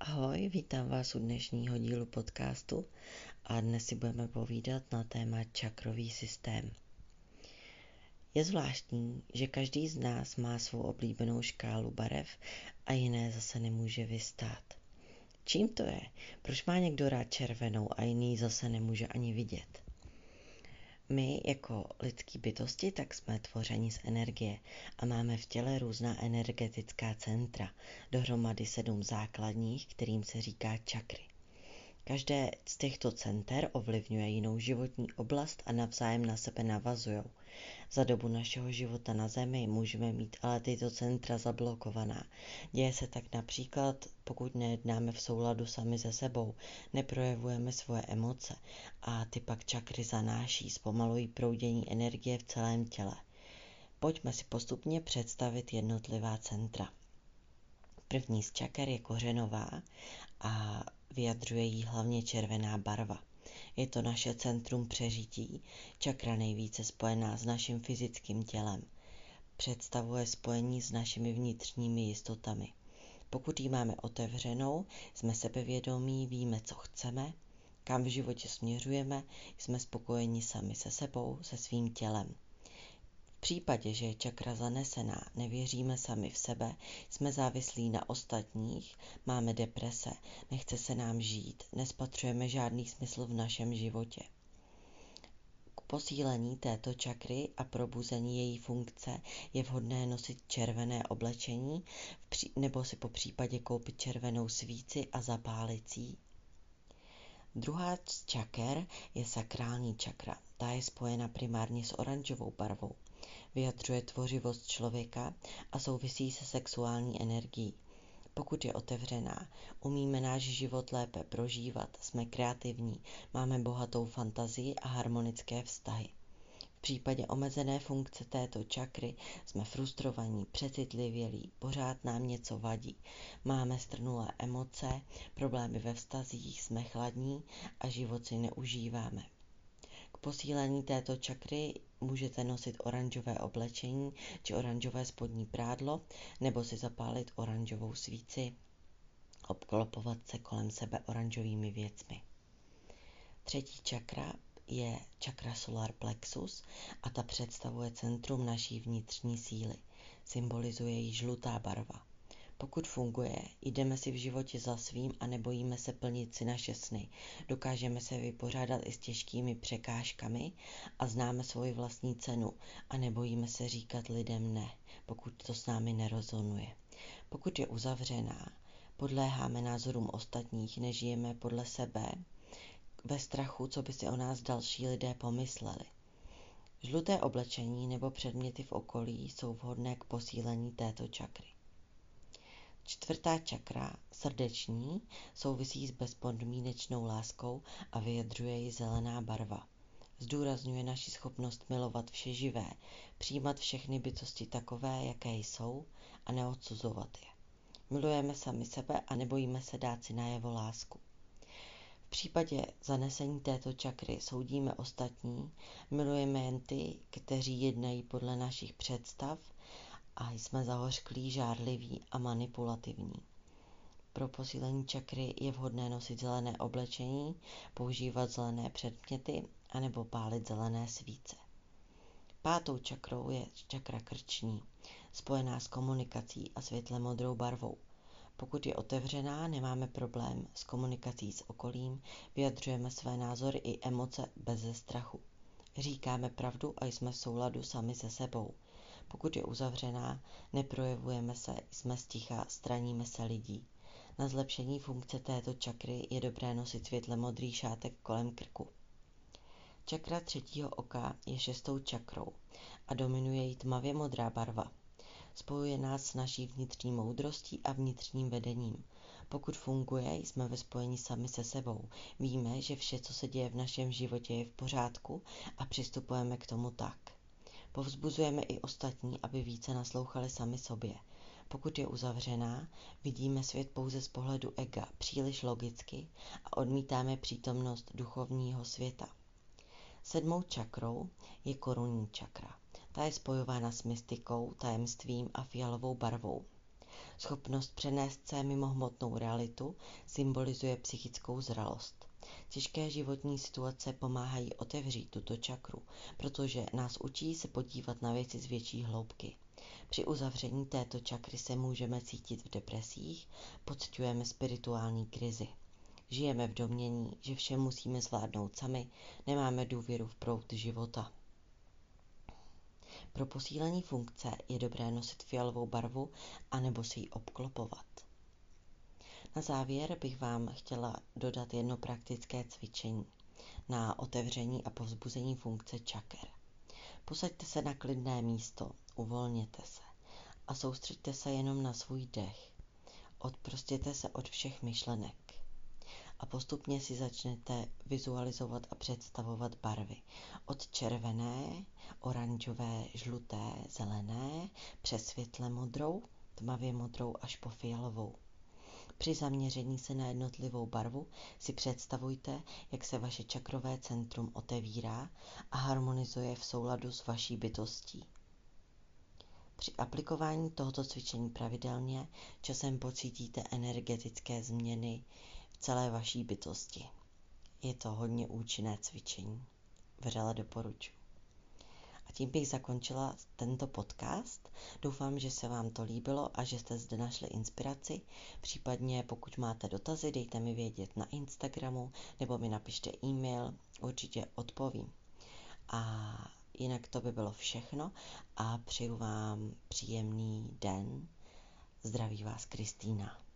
Ahoj, vítám vás u dnešního dílu podcastu a dnes si budeme povídat na téma čakrový systém. Je zvláštní, že každý z nás má svou oblíbenou škálu barev a jiné zase nemůže vystát. Čím to je? Proč má někdo rád červenou a jiný zase nemůže ani vidět? My jako lidský bytosti tak jsme tvořeni z energie a máme v těle různá energetická centra, dohromady sedm základních, kterým se říká čakry. Každé z těchto center ovlivňuje jinou životní oblast a navzájem na sebe navazují. Za dobu našeho života na Zemi můžeme mít ale tyto centra zablokovaná. Děje se tak například, pokud nejednáme v souladu sami se sebou, neprojevujeme svoje emoce a ty pak čakry zanáší, zpomalují proudění energie v celém těle. Pojďme si postupně představit jednotlivá centra. První z čaker je kořenová a vyjadřuje jí hlavně červená barva. Je to naše centrum přežití, čakra nejvíce spojená s naším fyzickým tělem. Představuje spojení s našimi vnitřními jistotami. Pokud ji máme otevřenou, jsme sebevědomí, víme, co chceme, kam v životě směřujeme, jsme spokojeni sami se sebou, se svým tělem případě, že je čakra zanesená, nevěříme sami v sebe, jsme závislí na ostatních, máme deprese, nechce se nám žít, nespatřujeme žádný smysl v našem životě. K posílení této čakry a probuzení její funkce je vhodné nosit červené oblečení nebo si po případě koupit červenou svíci a zapálit ji. Druhá z čaker je sakrální čakra. Ta je spojena primárně s oranžovou barvou vyjadřuje tvořivost člověka a souvisí se sexuální energií. Pokud je otevřená, umíme náš život lépe prožívat, jsme kreativní, máme bohatou fantazii a harmonické vztahy. V případě omezené funkce této čakry jsme frustrovaní, přecitlivělí, pořád nám něco vadí, máme strnulé emoce, problémy ve vztazích, jsme chladní a život si neužíváme posílení této čakry můžete nosit oranžové oblečení či oranžové spodní prádlo nebo si zapálit oranžovou svíci, obklopovat se kolem sebe oranžovými věcmi. Třetí čakra je čakra solar plexus a ta představuje centrum naší vnitřní síly. Symbolizuje ji žlutá barva. Pokud funguje, jdeme si v životě za svým a nebojíme se plnit si naše sny. Dokážeme se vypořádat i s těžkými překážkami a známe svoji vlastní cenu a nebojíme se říkat lidem ne, pokud to s námi nerozonuje. Pokud je uzavřená, podléháme názorům ostatních, nežijeme podle sebe, ve strachu, co by si o nás další lidé pomysleli. Žluté oblečení nebo předměty v okolí jsou vhodné k posílení této čakry. Čtvrtá čakra, srdeční, souvisí s bezpodmínečnou láskou a vyjadřuje ji zelená barva. Zdůrazňuje naši schopnost milovat vše živé, přijímat všechny bytosti takové, jaké jsou a neodsuzovat je. Milujeme sami sebe a nebojíme se dát si najevo lásku. V případě zanesení této čakry soudíme ostatní, milujeme jen ty, kteří jednají podle našich představ a jsme zahořklí, žárliví a manipulativní. Pro posílení čakry je vhodné nosit zelené oblečení, používat zelené předměty anebo pálit zelené svíce. Pátou čakrou je čakra krční, spojená s komunikací a světle modrou barvou. Pokud je otevřená, nemáme problém s komunikací s okolím, vyjadřujeme své názory i emoce bez strachu. Říkáme pravdu a jsme v souladu sami se sebou. Pokud je uzavřená, neprojevujeme se, jsme sticha, straníme se lidí. Na zlepšení funkce této čakry je dobré nosit světle modrý šátek kolem krku. Čakra třetího oka je šestou čakrou a dominuje jí tmavě modrá barva. Spojuje nás s naší vnitřní moudrostí a vnitřním vedením. Pokud funguje, jsme ve spojení sami se sebou. Víme, že vše, co se děje v našem životě, je v pořádku a přistupujeme k tomu tak. Povzbuzujeme i ostatní, aby více naslouchali sami sobě. Pokud je uzavřená, vidíme svět pouze z pohledu ega, příliš logicky a odmítáme přítomnost duchovního světa. Sedmou čakrou je korunní čakra. Ta je spojována s mystikou, tajemstvím a fialovou barvou. Schopnost přenést se mimo hmotnou realitu symbolizuje psychickou zralost. Těžké životní situace pomáhají otevřít tuto čakru, protože nás učí se podívat na věci z větší hloubky. Při uzavření této čakry se můžeme cítit v depresích, pocitujeme spirituální krizi. Žijeme v domění, že vše musíme zvládnout sami, nemáme důvěru v proud života. Pro posílení funkce je dobré nosit fialovou barvu anebo si ji obklopovat. Na závěr bych vám chtěla dodat jedno praktické cvičení na otevření a povzbuzení funkce čaker. Posaďte se na klidné místo, uvolněte se a soustřeďte se jenom na svůj dech. Odprostěte se od všech myšlenek a postupně si začnete vizualizovat a představovat barvy. Od červené, oranžové, žluté, zelené, přes světle modrou, tmavě modrou až po fialovou. Při zaměření se na jednotlivou barvu si představujte, jak se vaše čakrové centrum otevírá a harmonizuje v souladu s vaší bytostí. Při aplikování tohoto cvičení pravidelně časem pocítíte energetické změny v celé vaší bytosti. Je to hodně účinné cvičení. Vřele doporučuji. Tím bych zakončila tento podcast. Doufám, že se vám to líbilo a že jste zde našli inspiraci. Případně pokud máte dotazy, dejte mi vědět na Instagramu nebo mi napište e-mail, určitě odpovím. A jinak to by bylo všechno a přeju vám příjemný den. Zdraví vás Kristýna.